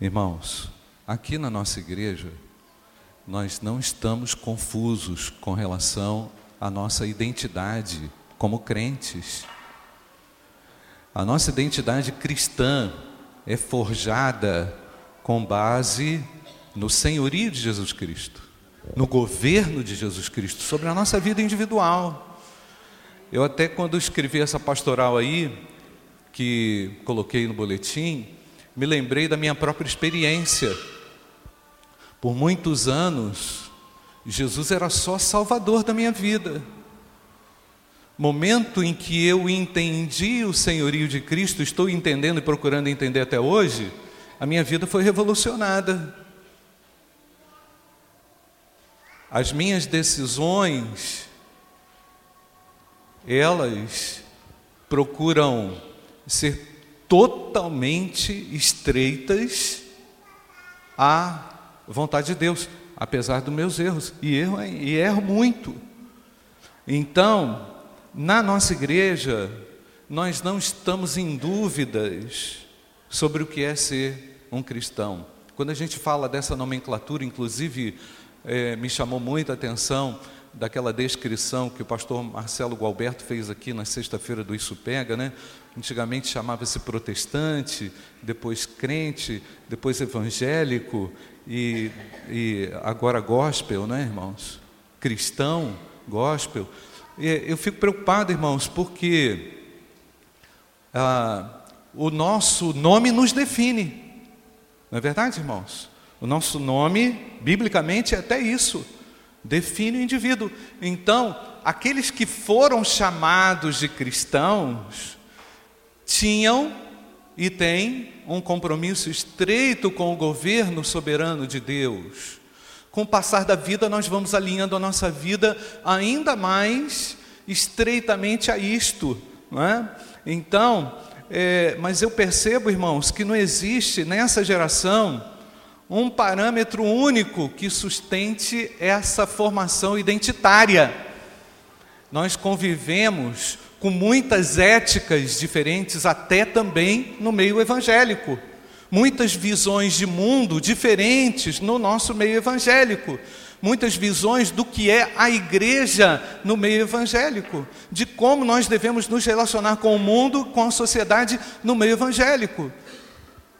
Irmãos, aqui na nossa igreja, nós não estamos confusos com relação à nossa identidade como crentes. A nossa identidade cristã é forjada com base no senhorio de Jesus Cristo, no governo de Jesus Cristo sobre a nossa vida individual. Eu até quando escrevi essa pastoral aí, que coloquei no boletim, me lembrei da minha própria experiência. Por muitos anos, Jesus era só salvador da minha vida. Momento em que eu entendi o senhorio de Cristo, estou entendendo e procurando entender até hoje, a minha vida foi revolucionada. As minhas decisões, elas procuram ser totalmente estreitas à vontade de Deus, apesar dos meus erros, e erro, e erro muito. Então, na nossa igreja, nós não estamos em dúvidas sobre o que é ser um cristão. Quando a gente fala dessa nomenclatura, inclusive, é, me chamou muita atenção daquela descrição que o pastor Marcelo Gualberto fez aqui na sexta-feira do Isso Pega, né? Antigamente chamava-se protestante, depois crente, depois evangélico e, e agora gospel, né, irmãos? Cristão, gospel. E eu fico preocupado, irmãos, porque ah, o nosso nome nos define. Não é verdade, irmãos? O nosso nome, biblicamente, é até isso define o indivíduo. Então, aqueles que foram chamados de cristãos tinham e têm um compromisso estreito com o governo soberano de Deus. Com o passar da vida, nós vamos alinhando a nossa vida ainda mais estreitamente a isto. Não é? Então, é, mas eu percebo, irmãos, que não existe nessa geração um parâmetro único que sustente essa formação identitária. Nós convivemos com muitas éticas diferentes, até também no meio evangélico. Muitas visões de mundo diferentes no nosso meio evangélico. Muitas visões do que é a igreja no meio evangélico, de como nós devemos nos relacionar com o mundo, com a sociedade no meio evangélico.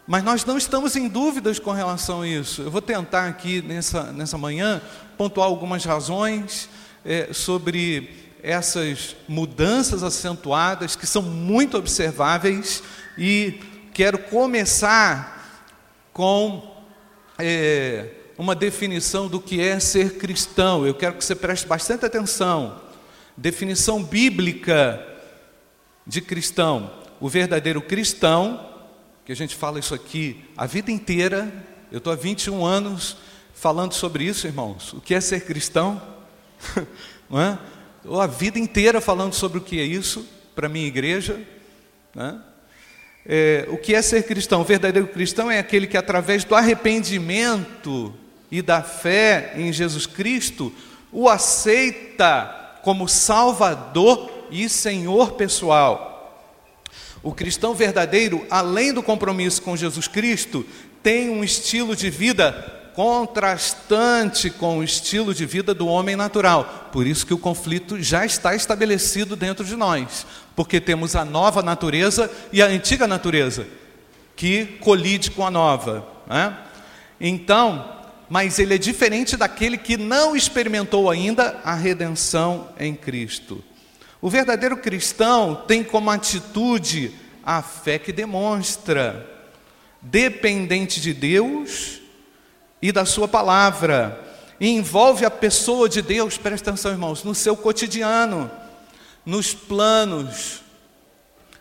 Mas nós não estamos em dúvidas com relação a isso. Eu vou tentar aqui nessa, nessa manhã pontuar algumas razões é, sobre essas mudanças acentuadas que são muito observáveis e quero começar com é, uma definição do que é ser cristão. Eu quero que você preste bastante atenção. Definição bíblica de cristão. O verdadeiro cristão que a gente fala isso aqui a vida inteira. Eu estou há 21 anos falando sobre isso, irmãos. O que é ser cristão? Não é? A vida inteira falando sobre o que é isso para a minha igreja. Né? É, o que é ser cristão? O verdadeiro cristão é aquele que, através do arrependimento e da fé em Jesus Cristo, o aceita como Salvador e Senhor pessoal. O cristão verdadeiro, além do compromisso com Jesus Cristo, tem um estilo de vida contrastante com o estilo de vida do homem natural. Por isso que o conflito já está estabelecido dentro de nós, porque temos a nova natureza e a antiga natureza que colide com a nova. Né? Então, mas ele é diferente daquele que não experimentou ainda a redenção em Cristo. O verdadeiro cristão tem como atitude a fé que demonstra, dependente de Deus e da Sua palavra, e envolve a pessoa de Deus, presta atenção, irmãos, no seu cotidiano, nos planos,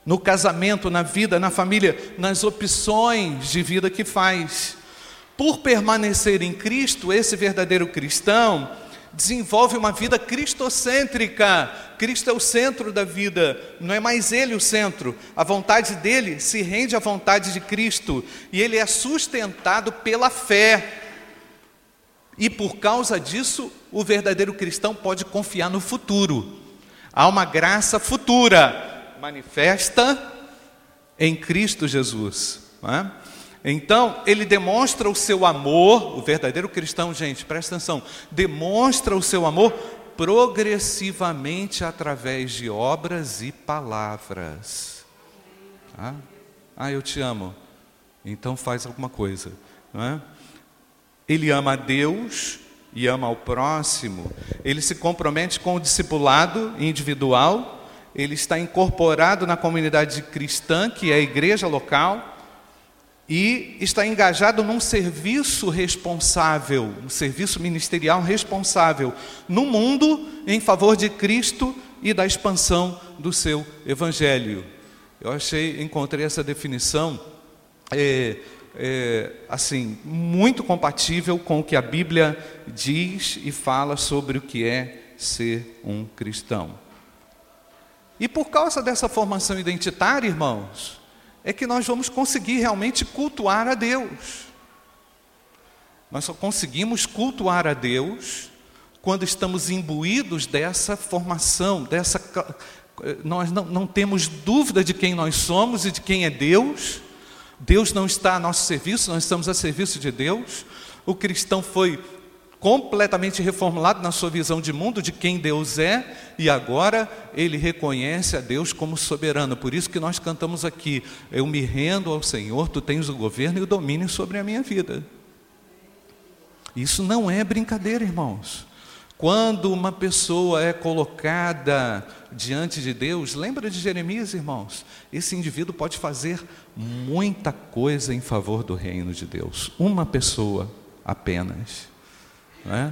no casamento, na vida, na família, nas opções de vida que faz. Por permanecer em Cristo, esse verdadeiro cristão, desenvolve uma vida cristocêntrica. Cristo é o centro da vida, não é mais ele o centro. A vontade dele se rende à vontade de Cristo e ele é sustentado pela fé. E por causa disso, o verdadeiro cristão pode confiar no futuro. Há uma graça futura manifesta em Cristo Jesus. É? Então, ele demonstra o seu amor, o verdadeiro cristão, gente, presta atenção, demonstra o seu amor progressivamente através de obras e palavras. Ah, ah eu te amo. Então faz alguma coisa. Não é? Ele ama a Deus e ama ao próximo. Ele se compromete com o discipulado individual. Ele está incorporado na comunidade cristã, que é a igreja local e está engajado num serviço responsável, um serviço ministerial responsável no mundo em favor de Cristo e da expansão do seu evangelho. Eu achei, encontrei essa definição é, é, assim muito compatível com o que a Bíblia diz e fala sobre o que é ser um cristão. E por causa dessa formação identitária, irmãos, é que nós vamos conseguir realmente cultuar a Deus. Nós só conseguimos cultuar a Deus quando estamos imbuídos dessa formação, dessa. Nós não, não temos dúvida de quem nós somos e de quem é Deus. Deus não está a nosso serviço, nós estamos a serviço de Deus. O cristão foi completamente reformulado na sua visão de mundo, de quem Deus é, e agora ele reconhece a Deus como soberano. Por isso que nós cantamos aqui: Eu me rendo ao Senhor, tu tens o governo e o domínio sobre a minha vida. Isso não é brincadeira, irmãos. Quando uma pessoa é colocada diante de Deus, lembra de Jeremias, irmãos? Esse indivíduo pode fazer muita coisa em favor do reino de Deus. Uma pessoa apenas. É?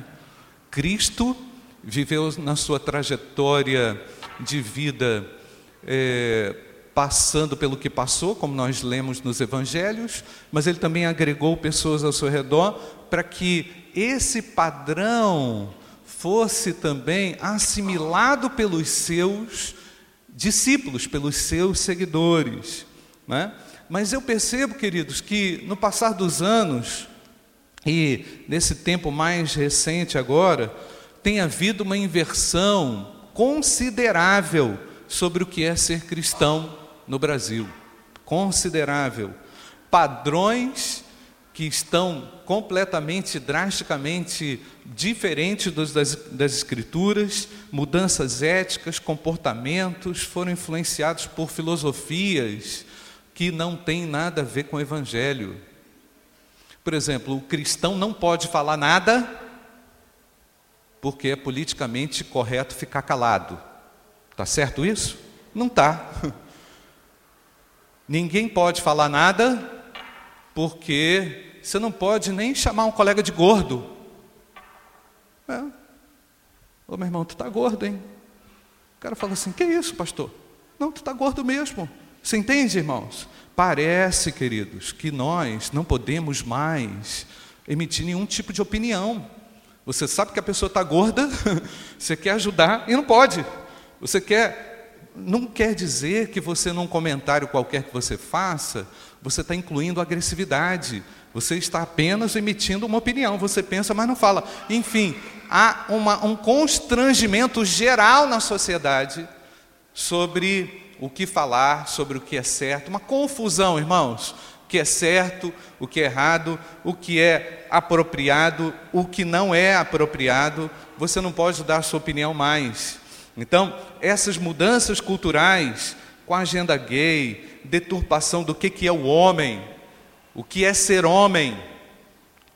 Cristo viveu na sua trajetória de vida é, passando pelo que passou, como nós lemos nos evangelhos, mas ele também agregou pessoas ao seu redor para que esse padrão fosse também assimilado pelos seus discípulos, pelos seus seguidores. Né? Mas eu percebo, queridos, que no passar dos anos, e nesse tempo mais recente agora, tem havido uma inversão considerável sobre o que é ser cristão no Brasil. Considerável. Padrões que estão completamente, drasticamente diferentes dos, das, das Escrituras, mudanças éticas, comportamentos, foram influenciados por filosofias que não têm nada a ver com o Evangelho. Por exemplo, o cristão não pode falar nada porque é politicamente correto ficar calado. Tá certo isso? Não tá. Ninguém pode falar nada porque você não pode nem chamar um colega de gordo. É. Ô meu irmão, tu tá gordo, hein? O cara fala assim: "Que isso, pastor?" Não, tu tá gordo mesmo. Você entende, irmãos? Parece, queridos, que nós não podemos mais emitir nenhum tipo de opinião. Você sabe que a pessoa está gorda, você quer ajudar e não pode. Você quer, não quer dizer que você, num comentário qualquer que você faça, você está incluindo agressividade. Você está apenas emitindo uma opinião. Você pensa, mas não fala. Enfim, há uma, um constrangimento geral na sociedade sobre o que falar, sobre o que é certo, uma confusão, irmãos. O que é certo, o que é errado, o que é apropriado, o que não é apropriado, você não pode dar sua opinião mais. Então, essas mudanças culturais, com a agenda gay, deturpação do que, que é o homem, o que é ser homem,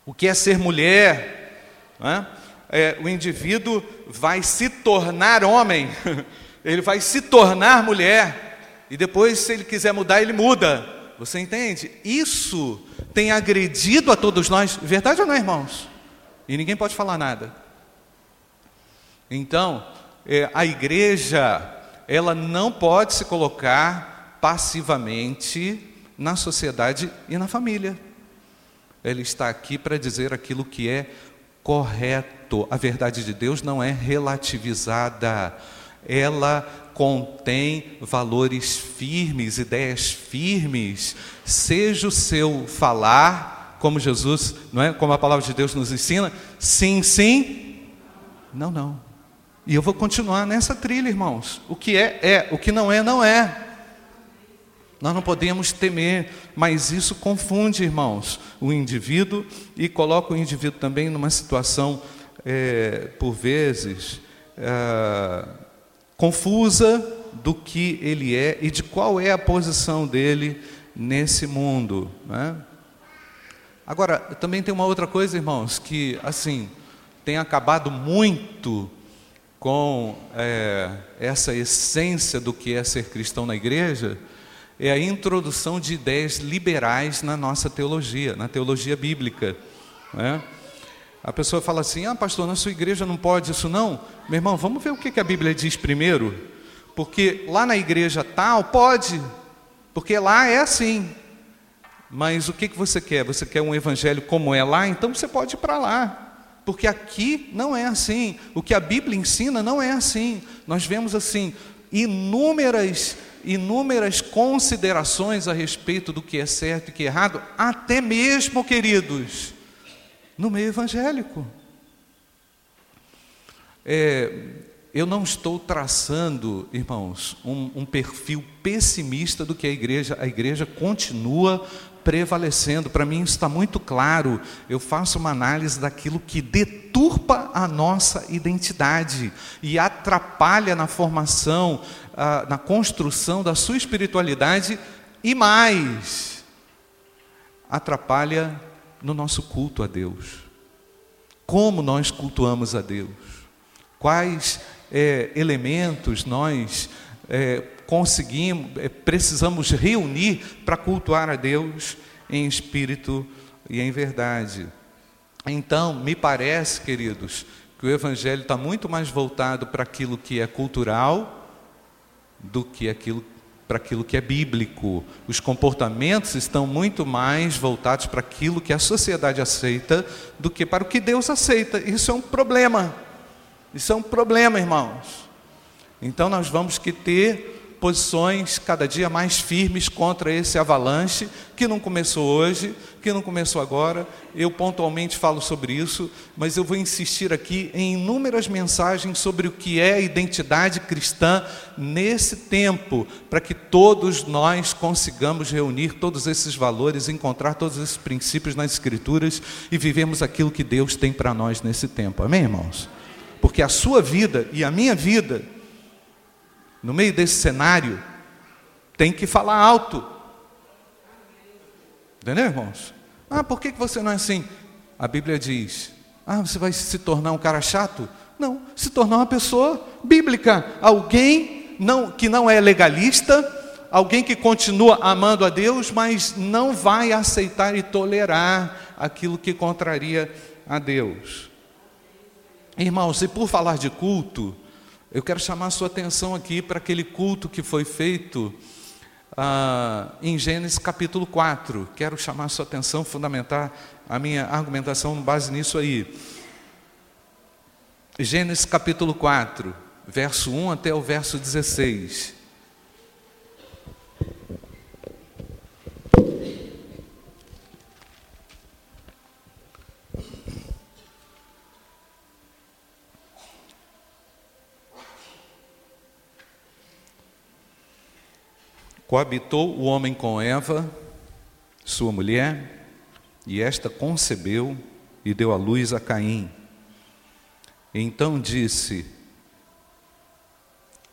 o que é ser mulher, é? É, o indivíduo vai se tornar homem ele vai se tornar mulher, e depois, se ele quiser mudar, ele muda. Você entende? Isso tem agredido a todos nós, verdade ou não, irmãos? E ninguém pode falar nada. Então, é, a igreja, ela não pode se colocar passivamente na sociedade e na família. Ela está aqui para dizer aquilo que é correto. A verdade de Deus não é relativizada ela contém valores firmes, ideias firmes. Seja o seu falar, como Jesus, não é? Como a palavra de Deus nos ensina, sim, sim, não, não. E eu vou continuar nessa trilha, irmãos. O que é, é, o que não é, não é. Nós não podemos temer, mas isso confunde, irmãos, o indivíduo e coloca o indivíduo também numa situação, é, por vezes, é, confusa do que ele é e de qual é a posição dele nesse mundo. Né? Agora, também tem uma outra coisa, irmãos, que assim tem acabado muito com é, essa essência do que é ser cristão na igreja, é a introdução de ideias liberais na nossa teologia, na teologia bíblica. Né? A pessoa fala assim: ah, pastor, na sua igreja não pode isso, não? Meu irmão, vamos ver o que a Bíblia diz primeiro, porque lá na igreja tal pode, porque lá é assim. Mas o que, que você quer? Você quer um evangelho como é lá? Então você pode ir para lá. Porque aqui não é assim. O que a Bíblia ensina não é assim. Nós vemos assim inúmeras inúmeras considerações a respeito do que é certo e que é errado, até mesmo, queridos, no meio evangélico. É, eu não estou traçando, irmãos, um, um, perfil pessimista do que a igreja, a igreja continua prevalecendo. Para mim está muito claro. Eu faço uma análise daquilo que deturpa a nossa identidade e atrapalha na formação, na construção da sua espiritualidade e mais, atrapalha no nosso culto a Deus. Como nós cultuamos a Deus? Quais é, elementos nós é, conseguimos, é, precisamos reunir para cultuar a Deus em espírito e em verdade. Então, me parece, queridos, que o Evangelho está muito mais voltado para aquilo que é cultural do que aquilo para aquilo que é bíblico. Os comportamentos estão muito mais voltados para aquilo que a sociedade aceita do que para o que Deus aceita. Isso é um problema. Isso é um problema, irmãos. Então nós vamos que ter posições cada dia mais firmes contra esse avalanche, que não começou hoje, que não começou agora. Eu pontualmente falo sobre isso, mas eu vou insistir aqui em inúmeras mensagens sobre o que é a identidade cristã nesse tempo, para que todos nós consigamos reunir todos esses valores, encontrar todos esses princípios nas Escrituras e vivemos aquilo que Deus tem para nós nesse tempo. Amém, irmãos? Porque a sua vida e a minha vida no meio desse cenário, tem que falar alto. Entendeu, irmãos? Ah, por que você não é assim? A Bíblia diz: Ah, você vai se tornar um cara chato? Não, se tornar uma pessoa bíblica, alguém não, que não é legalista, alguém que continua amando a Deus, mas não vai aceitar e tolerar aquilo que contraria a Deus. Irmãos, e por falar de culto, eu quero chamar a sua atenção aqui para aquele culto que foi feito ah, em Gênesis capítulo 4. Quero chamar a sua atenção, fundamentar a minha argumentação com base nisso aí. Gênesis capítulo 4, verso 1 até o verso 16. Coabitou o homem com Eva, sua mulher, e esta concebeu e deu à luz a Caim. Então disse: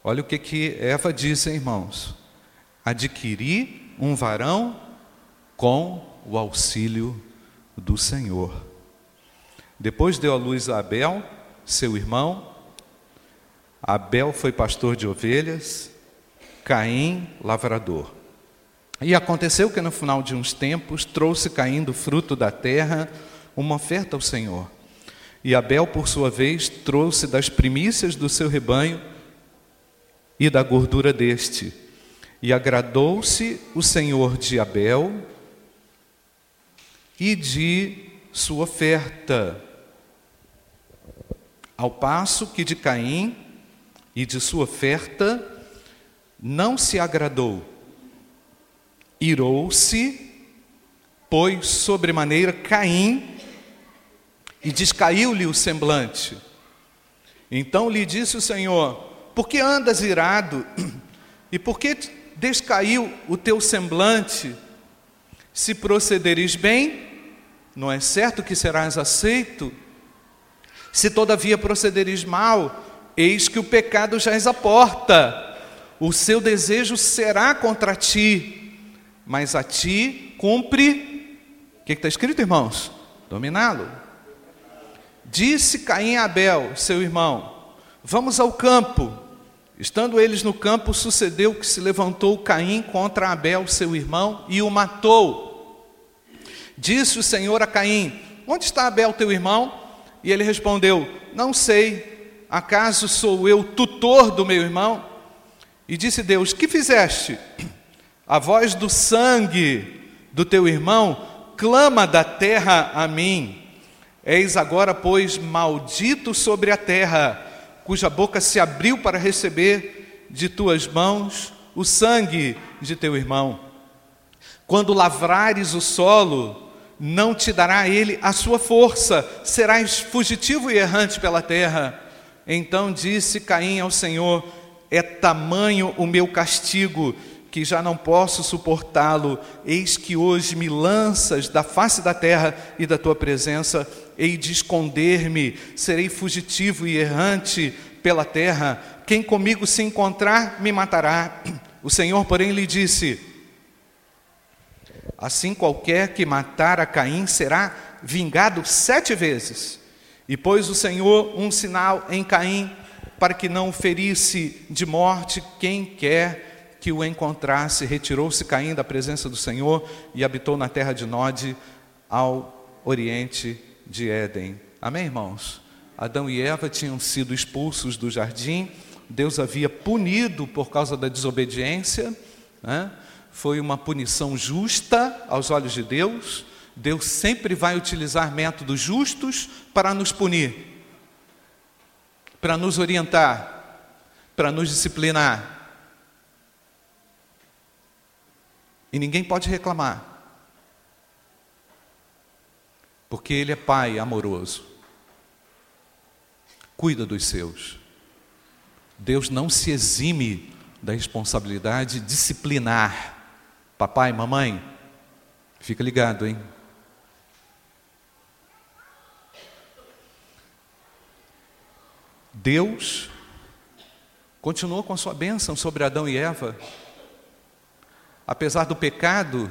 Olha o que, que Eva disse, irmãos: Adquiri um varão com o auxílio do Senhor. Depois deu à luz a Abel, seu irmão. Abel foi pastor de ovelhas, Caim, lavrador. E aconteceu que no final de uns tempos trouxe Caim do fruto da terra uma oferta ao Senhor. E Abel, por sua vez, trouxe das primícias do seu rebanho e da gordura deste. E agradou-se o Senhor de Abel e de sua oferta, ao passo que de Caim e de sua oferta não se agradou, irou-se, pois sobremaneira Caim e descaiu-lhe o semblante. Então lhe disse o Senhor: Por que andas irado? E por que descaiu o teu semblante? Se procederes bem, não é certo que serás aceito? Se todavia procederes mal, eis que o pecado já à porta, o seu desejo será contra ti, mas a ti cumpre, o que está escrito, irmãos? Dominá-lo. Disse Caim a Abel, seu irmão: Vamos ao campo. Estando eles no campo, sucedeu que se levantou Caim contra Abel, seu irmão, e o matou. Disse o Senhor a Caim: Onde está Abel, teu irmão? E ele respondeu: Não sei, acaso sou eu tutor do meu irmão? E disse Deus: Que fizeste? A voz do sangue do teu irmão clama da terra a mim. Eis agora, pois, maldito sobre a terra cuja boca se abriu para receber de tuas mãos o sangue de teu irmão. Quando lavrares o solo, não te dará ele a sua força, serás fugitivo e errante pela terra. Então disse Caim ao Senhor: É tamanho o meu castigo, que já não posso suportá-lo. Eis que hoje me lanças da face da terra e da tua presença hei de esconder-me, serei fugitivo e errante pela terra. Quem comigo se encontrar, me matará. O Senhor, porém, lhe disse: Assim qualquer que matar a Caim será vingado sete vezes. E pôs o Senhor um sinal em Caim, para que não ferisse de morte quem quer que o encontrasse. Retirou-se Caim da presença do Senhor e habitou na terra de Nod, ao oriente de Éden. Amém, irmãos? Adão e Eva tinham sido expulsos do jardim, Deus havia punido por causa da desobediência, né? foi uma punição justa aos olhos de Deus. Deus sempre vai utilizar métodos justos para nos punir, para nos orientar, para nos disciplinar. E ninguém pode reclamar porque Ele é Pai amoroso. Cuida dos seus. Deus não se exime da responsabilidade disciplinar. Papai, mamãe, fica ligado, hein? Deus continuou com a sua bênção sobre Adão e Eva. Apesar do pecado,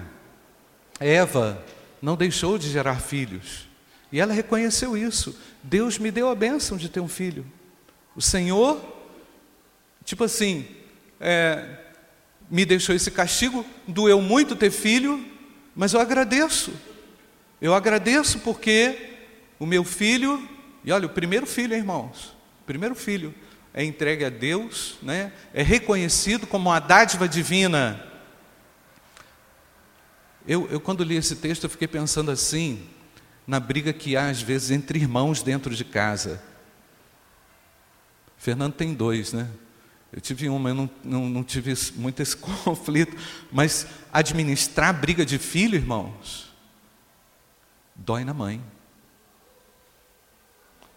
Eva não deixou de gerar filhos. E ela reconheceu isso. Deus me deu a bênção de ter um filho. O Senhor, tipo assim, é, me deixou esse castigo, doeu muito ter filho, mas eu agradeço. Eu agradeço porque o meu filho, e olha, o primeiro filho, irmãos, o primeiro filho é entregue a Deus, né? é reconhecido como uma dádiva divina. Eu, eu, quando li esse texto, eu fiquei pensando assim, na briga que há às vezes entre irmãos dentro de casa. Fernando tem dois, né? Eu tive uma, eu não, não, não tive muito esse conflito, mas administrar briga de filho, irmãos, dói na mãe.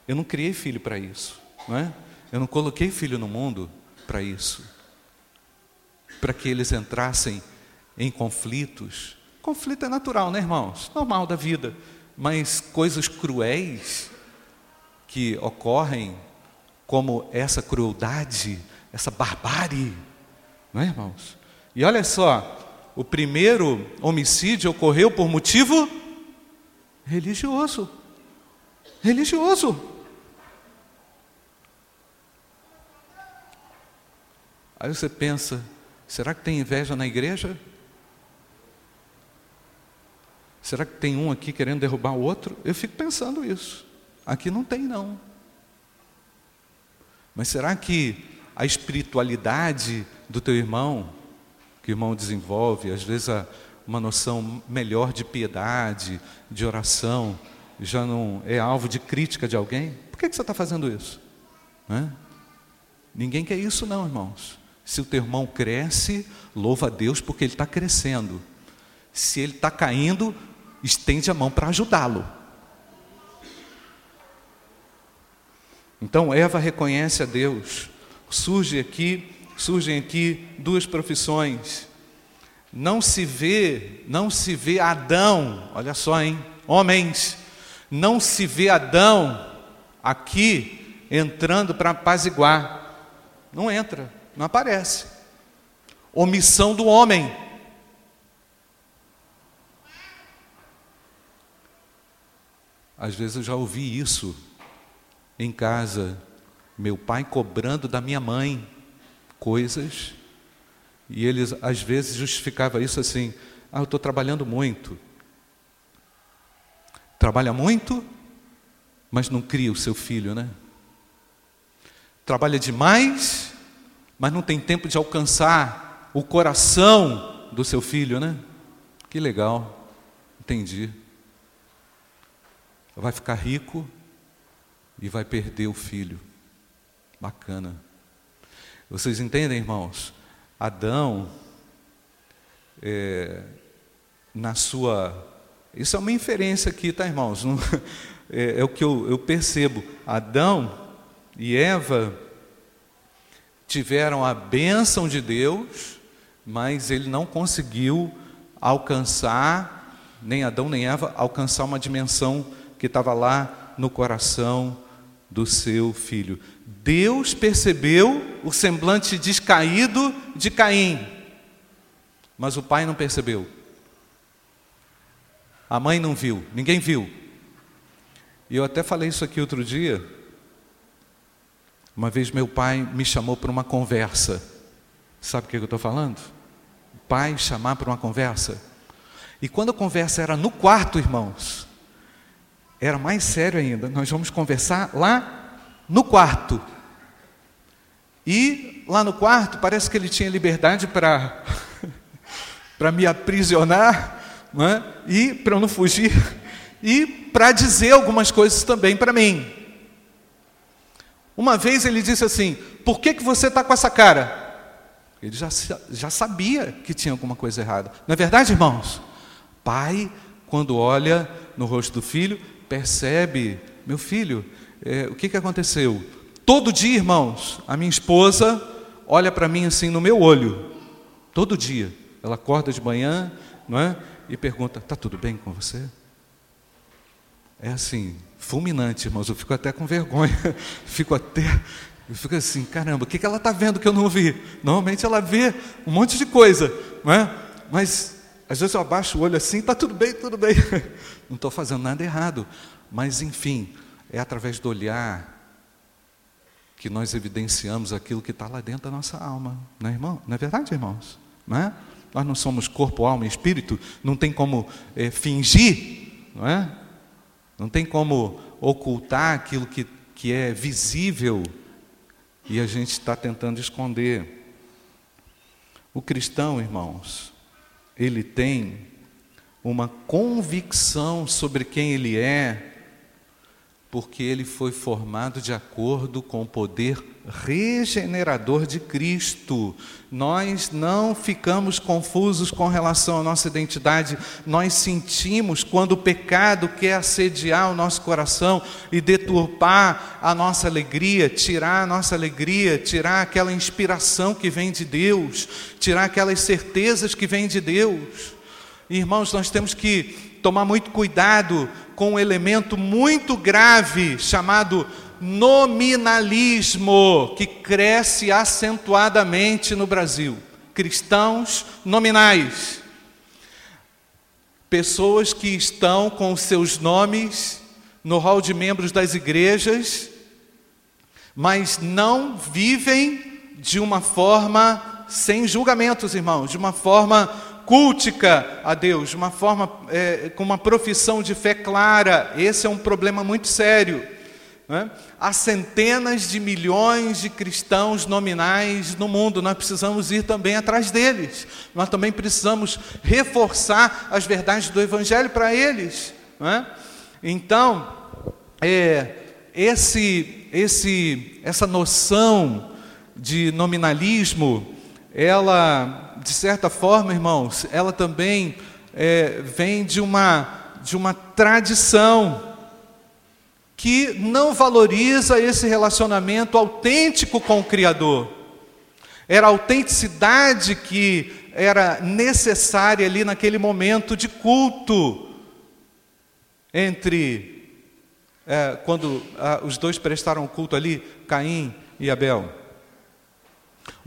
Eu não criei filho para isso, não é? Eu não coloquei filho no mundo para isso, para que eles entrassem em conflitos, Conflito é natural, né, irmãos? Normal da vida. Mas coisas cruéis que ocorrem, como essa crueldade, essa barbárie, não é, irmãos? E olha só, o primeiro homicídio ocorreu por motivo religioso. Religioso. Aí você pensa, será que tem inveja na igreja? Será que tem um aqui querendo derrubar o outro? Eu fico pensando isso. Aqui não tem, não. Mas será que a espiritualidade do teu irmão, que o irmão desenvolve, às vezes uma noção melhor de piedade, de oração, já não é alvo de crítica de alguém? Por que, que você está fazendo isso? É? Ninguém quer isso, não, irmãos. Se o teu irmão cresce, louva a Deus porque ele está crescendo. Se ele está caindo, estende a mão para ajudá-lo. Então Eva reconhece a Deus. Surge aqui surgem aqui duas profissões. Não se vê, não se vê Adão, olha só, hein? Homens, não se vê Adão aqui entrando para apaziguar. Não entra, não aparece. Omissão do homem. Às vezes eu já ouvi isso em casa, meu pai cobrando da minha mãe coisas, e eles às vezes justificava isso assim: ah, eu estou trabalhando muito. Trabalha muito, mas não cria o seu filho, né? Trabalha demais, mas não tem tempo de alcançar o coração do seu filho, né? Que legal, entendi. Vai ficar rico e vai perder o filho. Bacana. Vocês entendem, irmãos? Adão, é, na sua. Isso é uma inferência aqui, tá, irmãos? Não, é, é, o que eu, eu percebo. Adão e Eva tiveram a bênção de Deus, mas ele não conseguiu alcançar, nem Adão nem Eva, alcançar uma dimensão que estava lá no coração do seu filho. Deus percebeu o semblante descaído de Caim, mas o pai não percebeu. A mãe não viu, ninguém viu. E eu até falei isso aqui outro dia. Uma vez meu pai me chamou para uma conversa. Sabe o que eu estou falando? Pai chamar para uma conversa. E quando a conversa era no quarto, irmãos, era mais sério ainda. Nós vamos conversar lá no quarto. E lá no quarto, parece que ele tinha liberdade para para me aprisionar, é? e para eu não fugir, e para dizer algumas coisas também para mim. Uma vez ele disse assim: Por que, que você está com essa cara? Ele já, já sabia que tinha alguma coisa errada. Não é verdade, irmãos? Pai, quando olha no rosto do filho, percebe, meu filho, é, o que, que aconteceu? Todo dia, irmãos, a minha esposa olha para mim assim no meu olho. Todo dia. Ela acorda de manhã, não é? E pergunta: "Tá tudo bem com você?" É assim, fulminante, irmãos. Eu fico até com vergonha. fico até eu fico assim, caramba, o que, que ela está vendo que eu não vi? Normalmente ela vê um monte de coisa, não é? Mas às vezes eu abaixo o olho assim, está tudo bem, tudo bem. Não estou fazendo nada errado. Mas, enfim, é através do olhar que nós evidenciamos aquilo que está lá dentro da nossa alma. Não é, irmão? não é verdade, irmãos? Não é? Nós não somos corpo, alma e espírito, não tem como é, fingir, não é? Não tem como ocultar aquilo que, que é visível e a gente está tentando esconder. O cristão, irmãos, ele tem uma convicção sobre quem ele é, porque ele foi formado de acordo com o poder regenerador de Cristo. Nós não ficamos confusos com relação à nossa identidade, nós sentimos quando o pecado quer assediar o nosso coração e deturpar a nossa alegria, tirar a nossa alegria, tirar aquela inspiração que vem de Deus, tirar aquelas certezas que vêm de Deus. Irmãos, nós temos que tomar muito cuidado com um elemento muito grave chamado nominalismo, que cresce acentuadamente no Brasil. Cristãos nominais. Pessoas que estão com seus nomes no hall de membros das igrejas, mas não vivem de uma forma sem julgamentos, irmãos, de uma forma cultica a Deus, de uma forma é, com uma profissão de fé clara. Esse é um problema muito sério. Né? Há centenas de milhões de cristãos nominais no mundo, nós precisamos ir também atrás deles, nós também precisamos reforçar as verdades do Evangelho para eles. Né? Então, é, esse, esse, essa noção de nominalismo, ela, de certa forma, irmãos, ela também é, vem de uma, de uma tradição que não valoriza esse relacionamento autêntico com o Criador. era a autenticidade que era necessária ali naquele momento de culto entre é, quando ah, os dois prestaram culto ali, Caim e Abel.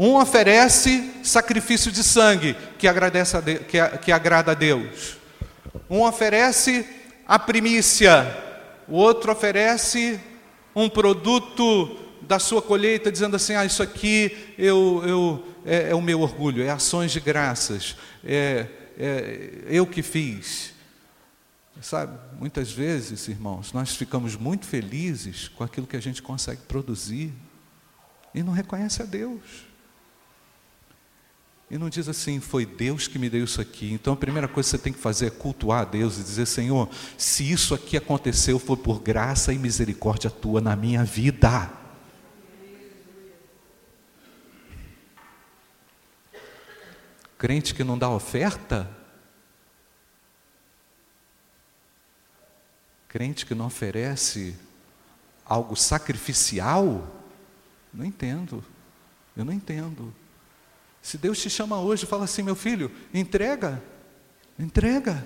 Um oferece sacrifício de sangue, que, agradece de, que, que agrada a Deus. Um oferece a primícia, o outro oferece um produto da sua colheita, dizendo assim: ah, isso aqui eu, eu, é, é o meu orgulho, é ações de graças, é, é eu que fiz. Sabe, muitas vezes, irmãos, nós ficamos muito felizes com aquilo que a gente consegue produzir e não reconhece a Deus. E não diz assim, foi Deus que me deu isso aqui. Então a primeira coisa que você tem que fazer é cultuar a Deus e dizer: Senhor, se isso aqui aconteceu, foi por graça e misericórdia tua na minha vida. Crente que não dá oferta? Crente que não oferece algo sacrificial? Não entendo. Eu não entendo. Se Deus te chama hoje fala assim, meu filho, entrega, entrega.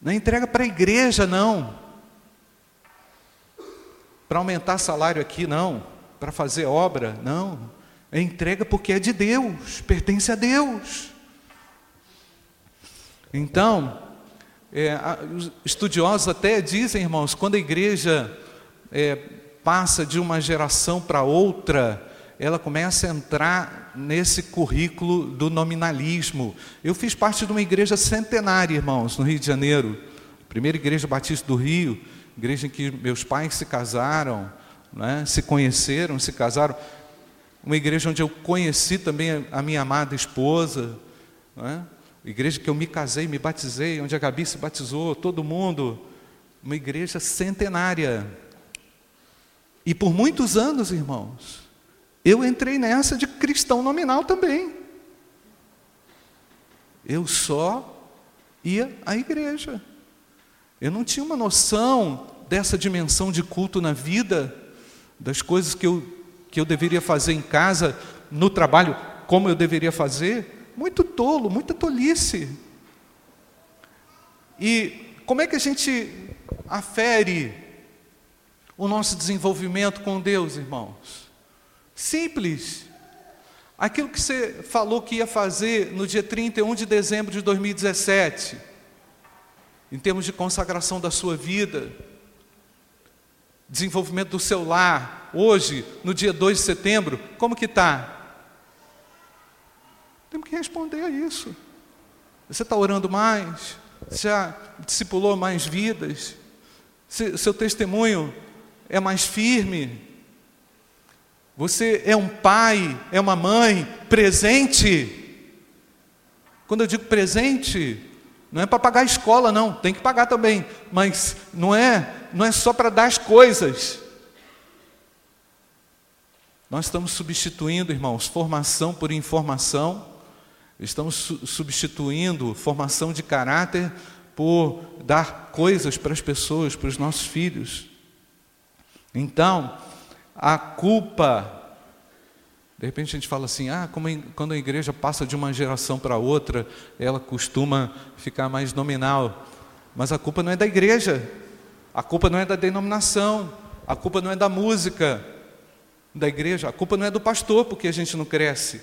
Não é entrega para a igreja, não. Para aumentar salário aqui, não. Para fazer obra, não. É entrega porque é de Deus, pertence a Deus. Então, é, os estudiosos até dizem, irmãos, quando a igreja é, passa de uma geração para outra, ela começa a entrar nesse currículo do nominalismo. Eu fiz parte de uma igreja centenária, irmãos, no Rio de Janeiro, primeira igreja batista do Rio, igreja em que meus pais se casaram, né, se conheceram, se casaram, uma igreja onde eu conheci também a minha amada esposa, né, igreja que eu me casei, me batizei, onde a Gabi se batizou, todo mundo, uma igreja centenária. E por muitos anos, irmãos, eu entrei nessa de cristão nominal também. Eu só ia à igreja. Eu não tinha uma noção dessa dimensão de culto na vida, das coisas que eu, que eu deveria fazer em casa, no trabalho, como eu deveria fazer. Muito tolo, muita tolice. E como é que a gente afere o nosso desenvolvimento com Deus, irmãos? Simples. Aquilo que você falou que ia fazer no dia 31 de dezembro de 2017, em termos de consagração da sua vida, desenvolvimento do seu lar, hoje, no dia 2 de setembro, como que está? Temos que responder a isso. Você está orando mais? Você já discipulou mais vidas? Seu testemunho é mais firme? Você é um pai, é uma mãe presente. Quando eu digo presente, não é para pagar a escola, não, tem que pagar também, mas não é, não é só para dar as coisas. Nós estamos substituindo, irmãos, formação por informação, estamos su substituindo formação de caráter por dar coisas para as pessoas, para os nossos filhos. Então, a culpa. De repente a gente fala assim: ah, como quando a igreja passa de uma geração para outra, ela costuma ficar mais nominal. Mas a culpa não é da igreja, a culpa não é da denominação, a culpa não é da música da igreja, a culpa não é do pastor porque a gente não cresce.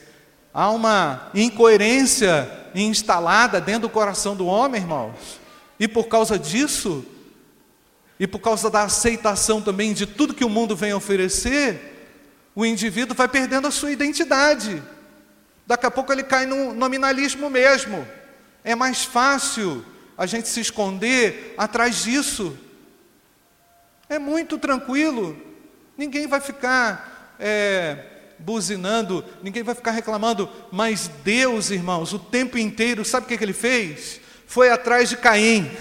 Há uma incoerência instalada dentro do coração do homem, irmãos, e por causa disso, e por causa da aceitação também de tudo que o mundo vem oferecer, o indivíduo vai perdendo a sua identidade. Daqui a pouco ele cai no nominalismo mesmo. É mais fácil a gente se esconder atrás disso. É muito tranquilo. Ninguém vai ficar é, buzinando, ninguém vai ficar reclamando. Mas Deus, irmãos, o tempo inteiro, sabe o que, que ele fez? Foi atrás de Caim.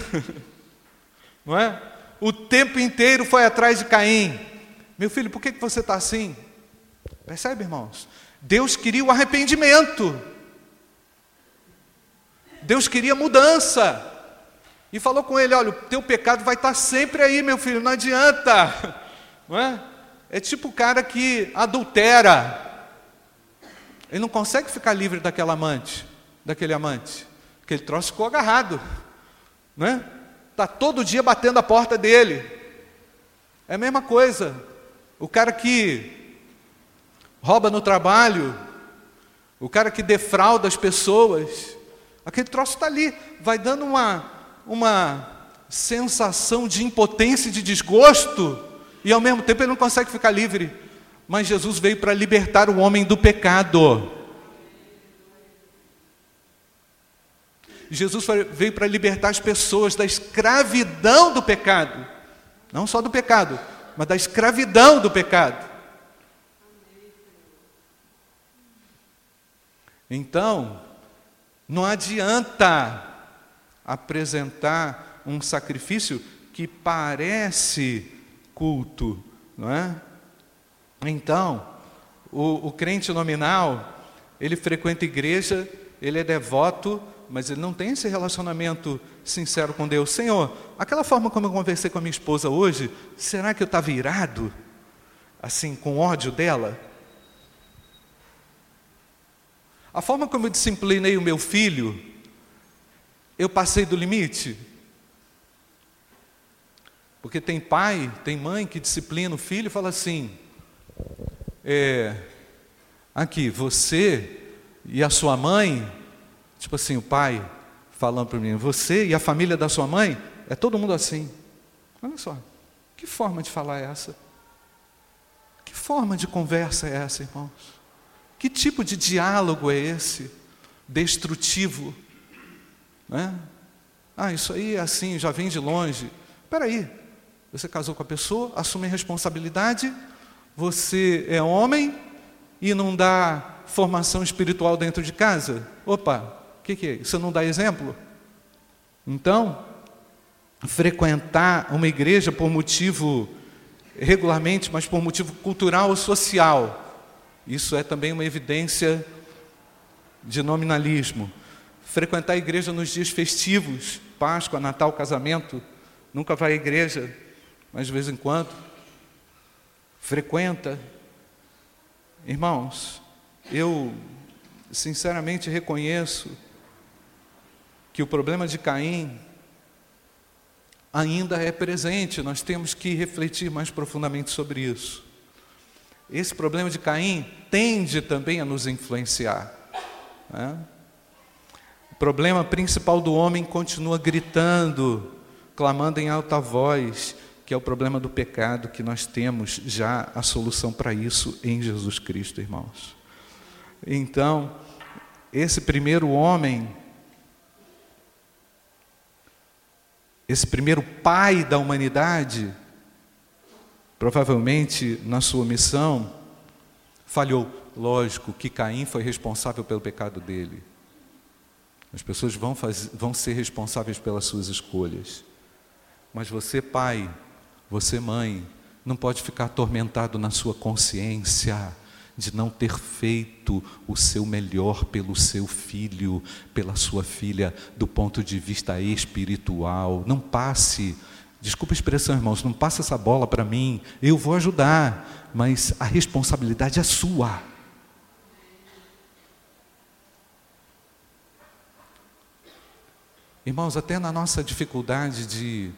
Não é? O tempo inteiro foi atrás de Caim. Meu filho, por que você está assim? Percebe, irmãos? Deus queria o arrependimento. Deus queria mudança. E falou com ele: olha, o teu pecado vai estar sempre aí, meu filho, não adianta. Não é? é tipo o cara que adultera. Ele não consegue ficar livre daquela amante, daquele amante. Aquele troço ficou agarrado. Né? Está todo dia batendo a porta dele. É a mesma coisa. O cara que rouba no trabalho, o cara que defrauda as pessoas, aquele troço está ali, vai dando uma, uma sensação de impotência e de desgosto, e ao mesmo tempo ele não consegue ficar livre. Mas Jesus veio para libertar o homem do pecado. Jesus veio para libertar as pessoas da escravidão do pecado. Não só do pecado, mas da escravidão do pecado. Então, não adianta apresentar um sacrifício que parece culto, não é? Então, o, o crente nominal, ele frequenta igreja, ele é devoto, mas ele não tem esse relacionamento sincero com Deus. Senhor, aquela forma como eu conversei com a minha esposa hoje, será que eu estava irado? Assim, com ódio dela? A forma como eu disciplinei o meu filho, eu passei do limite? Porque tem pai, tem mãe que disciplina o filho e fala assim: é, aqui, você e a sua mãe Tipo assim, o pai falando para mim, você e a família da sua mãe, é todo mundo assim. Olha só, que forma de falar é essa? Que forma de conversa é essa, irmãos? Que tipo de diálogo é esse? Destrutivo. Né? Ah, isso aí é assim, já vem de longe. Espera aí, você casou com a pessoa, assume a responsabilidade, você é homem e não dá formação espiritual dentro de casa? Opa, que, que é? Isso não dá exemplo? Então, frequentar uma igreja por motivo regularmente, mas por motivo cultural ou social, isso é também uma evidência de nominalismo. Frequentar a igreja nos dias festivos, Páscoa, Natal, casamento, nunca vai à igreja, mas de vez em quando frequenta. Irmãos, eu sinceramente reconheço que o problema de Caim ainda é presente, nós temos que refletir mais profundamente sobre isso. Esse problema de Caim tende também a nos influenciar. Né? O problema principal do homem continua gritando, clamando em alta voz, que é o problema do pecado, que nós temos já a solução para isso em Jesus Cristo, irmãos. Então, esse primeiro homem esse primeiro pai da humanidade, provavelmente na sua missão, falhou. Lógico que Caim foi responsável pelo pecado dele. As pessoas vão, fazer, vão ser responsáveis pelas suas escolhas. Mas você, pai, você, mãe, não pode ficar atormentado na sua consciência de não ter feito o seu melhor pelo seu filho, pela sua filha, do ponto de vista espiritual. Não passe, desculpa a expressão, irmãos, não passe essa bola para mim, eu vou ajudar, mas a responsabilidade é sua. Irmãos, até na nossa dificuldade de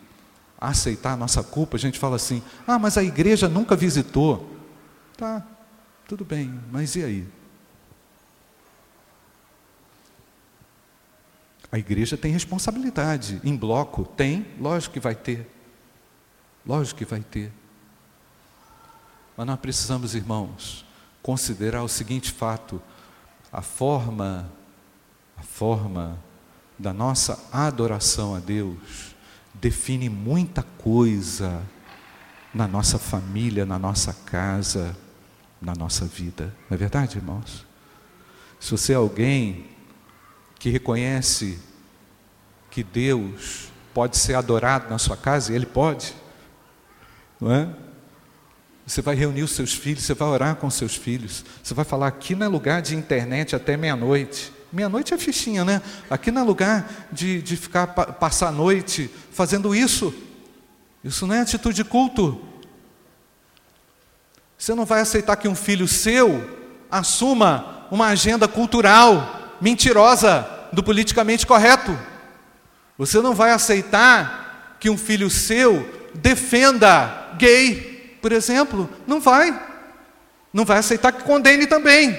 aceitar a nossa culpa, a gente fala assim: ah, mas a igreja nunca visitou. Tá, tudo bem, mas e aí? A igreja tem responsabilidade. Em bloco? Tem, lógico que vai ter. Lógico que vai ter. Mas nós precisamos, irmãos, considerar o seguinte fato: a forma, a forma da nossa adoração a Deus define muita coisa na nossa família, na nossa casa na nossa vida. Não é verdade, irmãos? Se você é alguém que reconhece que Deus pode ser adorado na sua casa, e Ele pode, não é? Você vai reunir os seus filhos, você vai orar com os seus filhos, você vai falar: aqui não é lugar de internet até meia-noite. Meia-noite é fichinha, né? Aqui não é lugar de, de ficar, passar a noite fazendo isso. Isso não é atitude de culto. Você não vai aceitar que um filho seu assuma uma agenda cultural mentirosa do politicamente correto. Você não vai aceitar que um filho seu defenda gay, por exemplo. Não vai. Não vai aceitar que condene também.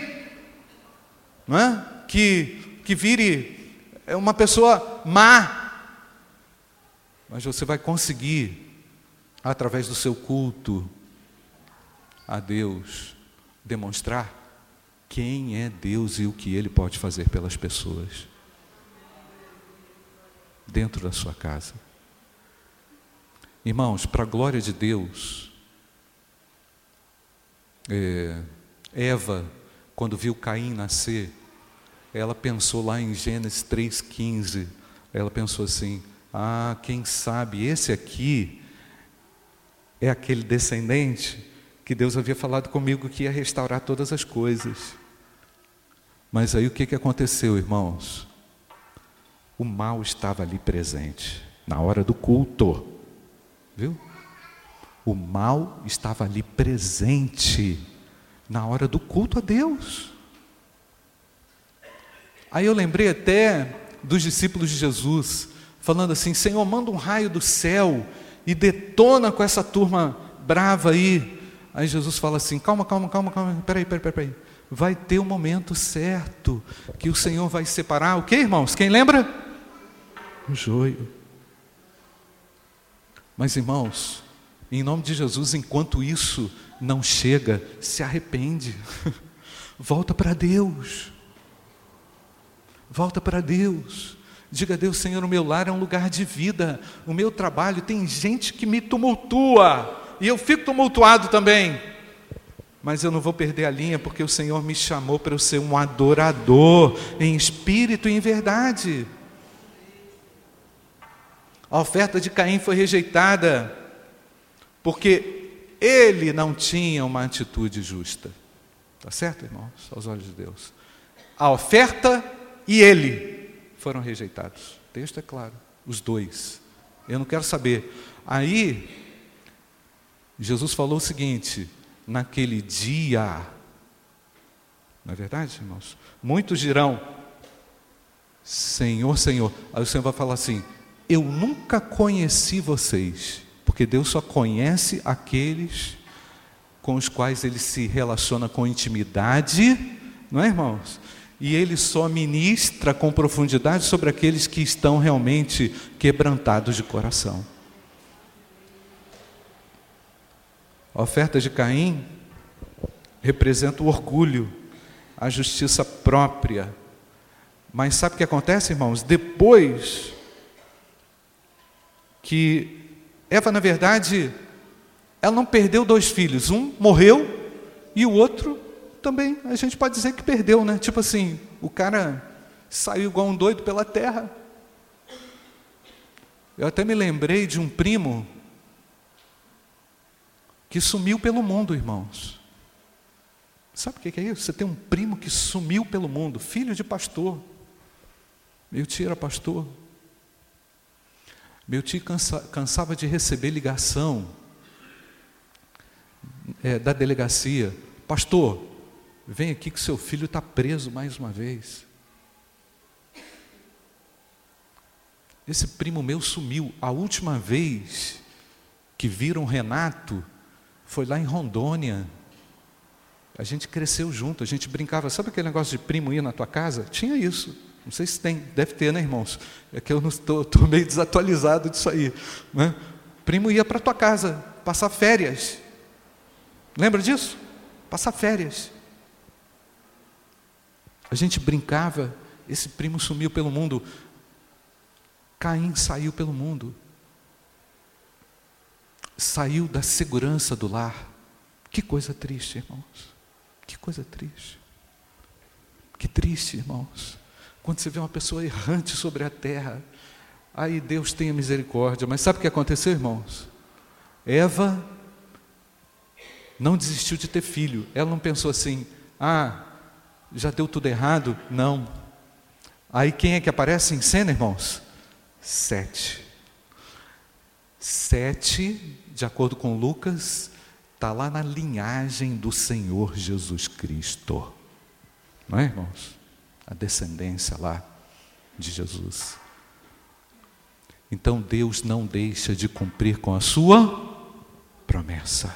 Não é? Que, que vire uma pessoa má. Mas você vai conseguir, através do seu culto a Deus, demonstrar quem é Deus e o que Ele pode fazer pelas pessoas dentro da sua casa. Irmãos, para a glória de Deus, é, Eva, quando viu Caim nascer, ela pensou lá em Gênesis 3,15, ela pensou assim: ah, quem sabe esse aqui é aquele descendente que Deus havia falado comigo que ia restaurar todas as coisas. Mas aí o que, que aconteceu, irmãos? O mal estava ali presente, na hora do culto. Viu? O mal estava ali presente na hora do culto a Deus. Aí eu lembrei até dos discípulos de Jesus, falando assim: Senhor, manda um raio do céu e detona com essa turma brava aí. Aí Jesus fala assim: calma, calma, calma, calma, peraí, peraí, peraí. Vai ter o um momento certo que o Senhor vai separar o que, irmãos? Quem lembra? O joio. Mas, irmãos, em nome de Jesus, enquanto isso não chega, se arrepende, volta para Deus, volta para Deus. Diga a Deus, Senhor, o meu lar é um lugar de vida, o meu trabalho tem gente que me tumultua, e eu fico tumultuado também, mas eu não vou perder a linha, porque o Senhor me chamou para eu ser um adorador, em espírito e em verdade. A oferta de Caim foi rejeitada porque ele não tinha uma atitude justa. Tá certo, irmãos? Aos olhos de Deus. A oferta e ele foram rejeitados. O texto é claro, os dois. Eu não quero saber. Aí Jesus falou o seguinte: naquele dia, não é verdade, irmãos? Muitos dirão: Senhor, Senhor. Aí o Senhor vai falar assim: eu nunca conheci vocês, porque Deus só conhece aqueles com os quais ele se relaciona com intimidade, não é, irmãos? E ele só ministra com profundidade sobre aqueles que estão realmente quebrantados de coração. A oferta de Caim representa o orgulho, a justiça própria. Mas sabe o que acontece, irmãos? Depois que Eva, na verdade, ela não perdeu dois filhos, um morreu e o outro também, a gente pode dizer que perdeu, né? Tipo assim, o cara saiu igual um doido pela terra. Eu até me lembrei de um primo que sumiu pelo mundo, irmãos. Sabe o que é isso? Você tem um primo que sumiu pelo mundo, filho de pastor. Meu tio era pastor. Meu tio cansa, cansava de receber ligação é, da delegacia: Pastor, vem aqui que seu filho está preso mais uma vez. Esse primo meu sumiu. A última vez que viram Renato foi lá em Rondônia. A gente cresceu junto, a gente brincava. Sabe aquele negócio de primo ir na tua casa? Tinha isso. Não sei se tem, deve ter, né, irmãos? É que eu estou meio desatualizado disso aí. Né? Primo ia para tua casa passar férias. Lembra disso? Passar férias. A gente brincava, esse primo sumiu pelo mundo. Caim saiu pelo mundo. Saiu da segurança do lar. Que coisa triste, irmãos. Que coisa triste. Que triste, irmãos. Quando você vê uma pessoa errante sobre a terra, aí Deus tenha misericórdia. Mas sabe o que aconteceu, irmãos? Eva não desistiu de ter filho. Ela não pensou assim: ah, já deu tudo errado. Não. Aí quem é que aparece em cena, irmãos? Sete. Sete, de acordo com Lucas, está lá na linhagem do Senhor Jesus Cristo. não é, irmãos? A descendência lá de Jesus. Então Deus não deixa de cumprir com a sua promessa.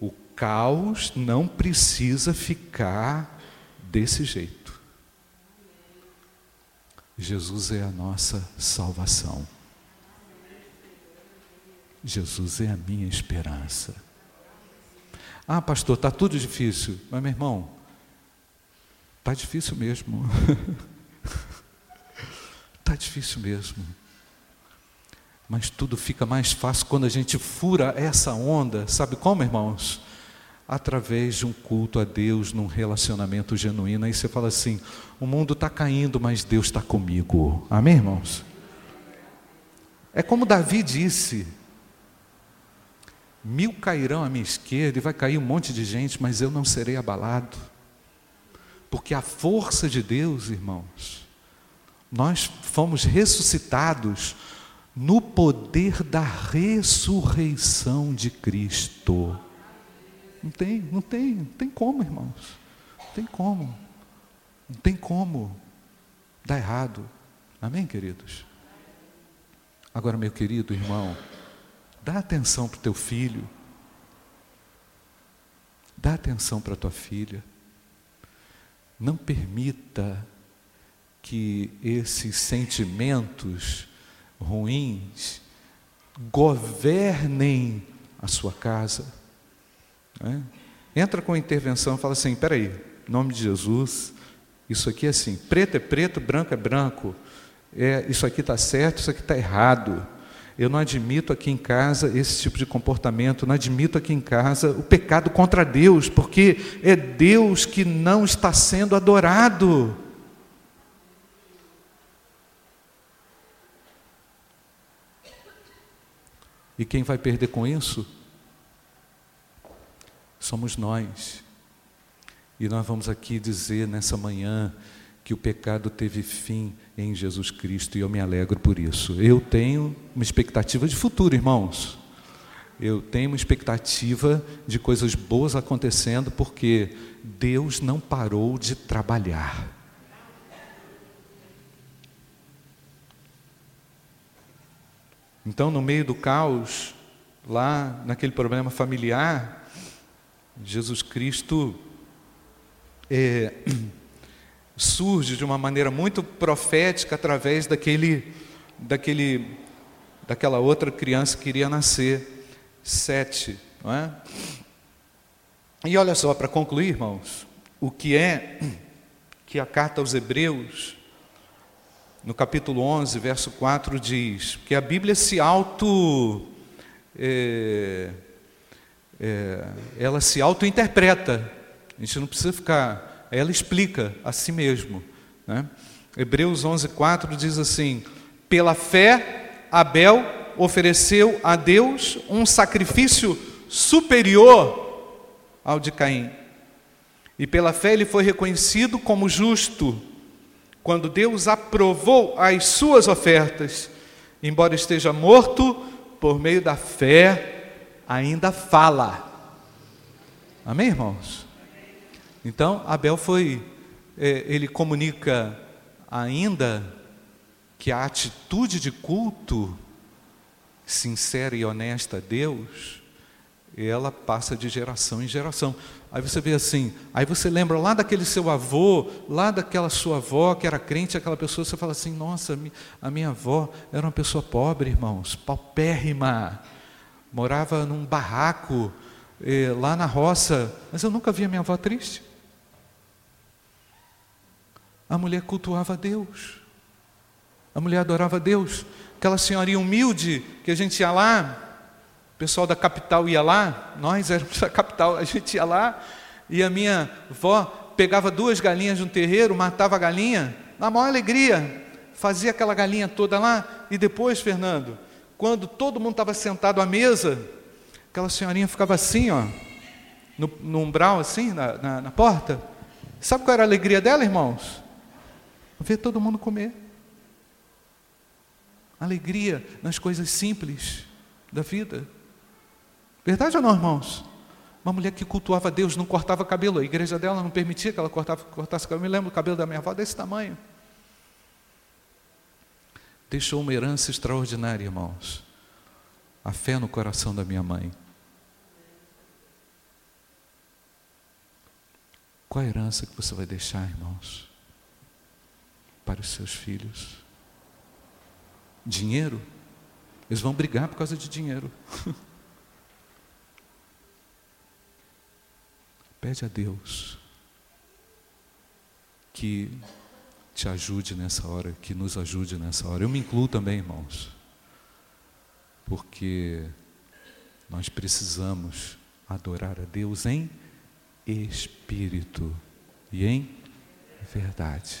O caos não precisa ficar desse jeito. Jesus é a nossa salvação. Jesus é a minha esperança. Ah, pastor, está tudo difícil. Mas, meu irmão, está difícil mesmo. Está difícil mesmo. Mas tudo fica mais fácil quando a gente fura essa onda. Sabe como, irmãos? Através de um culto a Deus, num relacionamento genuíno. Aí você fala assim: o mundo está caindo, mas Deus está comigo. Amém, irmãos? É como Davi disse: mil cairão à minha esquerda e vai cair um monte de gente, mas eu não serei abalado. Porque a força de Deus, irmãos, nós fomos ressuscitados no poder da ressurreição de Cristo. Não tem, não tem, não tem como, irmãos. Não tem como. Não tem como dar errado. Amém, queridos? Agora, meu querido irmão, dá atenção para o teu filho. Dá atenção para tua filha. Não permita que esses sentimentos ruins governem a sua casa. Né? Entra com a intervenção fala assim: peraí, em nome de Jesus, isso aqui é assim: preto é preto, branco é branco, é, isso aqui está certo, isso aqui está errado. Eu não admito aqui em casa esse tipo de comportamento, não admito aqui em casa o pecado contra Deus, porque é Deus que não está sendo adorado. E quem vai perder com isso? Somos nós. E nós vamos aqui dizer nessa manhã que o pecado teve fim em Jesus Cristo e eu me alegro por isso. Eu tenho uma expectativa de futuro, irmãos. Eu tenho uma expectativa de coisas boas acontecendo porque Deus não parou de trabalhar. Então, no meio do caos, lá naquele problema familiar, Jesus Cristo é, surge de uma maneira muito profética através daquele, daquele, daquela outra criança que iria nascer, sete, não é? E olha só, para concluir, irmãos, o que é que a carta aos Hebreus no capítulo 11, verso 4, diz que a Bíblia se auto. É, é, ela se auto-interpreta. A gente não precisa ficar. Ela explica a si mesmo. Né? Hebreus 11, 4 diz assim: Pela fé, Abel ofereceu a Deus um sacrifício superior ao de Caim. E pela fé ele foi reconhecido como justo quando Deus aprovou as suas ofertas, embora esteja morto, por meio da fé, ainda fala. Amém, irmãos? Então, Abel foi, é, ele comunica ainda que a atitude de culto sincera e honesta a Deus, ela passa de geração em geração. Aí você vê assim, aí você lembra lá daquele seu avô, lá daquela sua avó que era crente, aquela pessoa, você fala assim: nossa, a minha avó era uma pessoa pobre, irmãos, paupérrima, morava num barraco eh, lá na roça, mas eu nunca vi a minha avó triste. A mulher cultuava a Deus, a mulher adorava a Deus, aquela senhorinha humilde que a gente ia lá, o pessoal da capital ia lá, nós éramos da capital, a gente ia lá e a minha avó pegava duas galinhas um terreiro, matava a galinha, na maior alegria, fazia aquela galinha toda lá e depois, Fernando, quando todo mundo estava sentado à mesa, aquela senhorinha ficava assim, ó, no, no umbral, assim, na, na, na porta. Sabe qual era a alegria dela, irmãos? Ver todo mundo comer. Alegria nas coisas simples da vida. Verdade ou não, irmãos? Uma mulher que cultuava Deus, não cortava cabelo. A igreja dela não permitia que ela cortava, cortasse cabelo. Eu me lembro do cabelo da minha avó desse tamanho. Deixou uma herança extraordinária, irmãos. A fé no coração da minha mãe. Qual a herança que você vai deixar, irmãos? Para os seus filhos? Dinheiro? Eles vão brigar por causa de dinheiro. Pede a Deus que te ajude nessa hora, que nos ajude nessa hora. Eu me incluo também, irmãos, porque nós precisamos adorar a Deus em espírito e em verdade.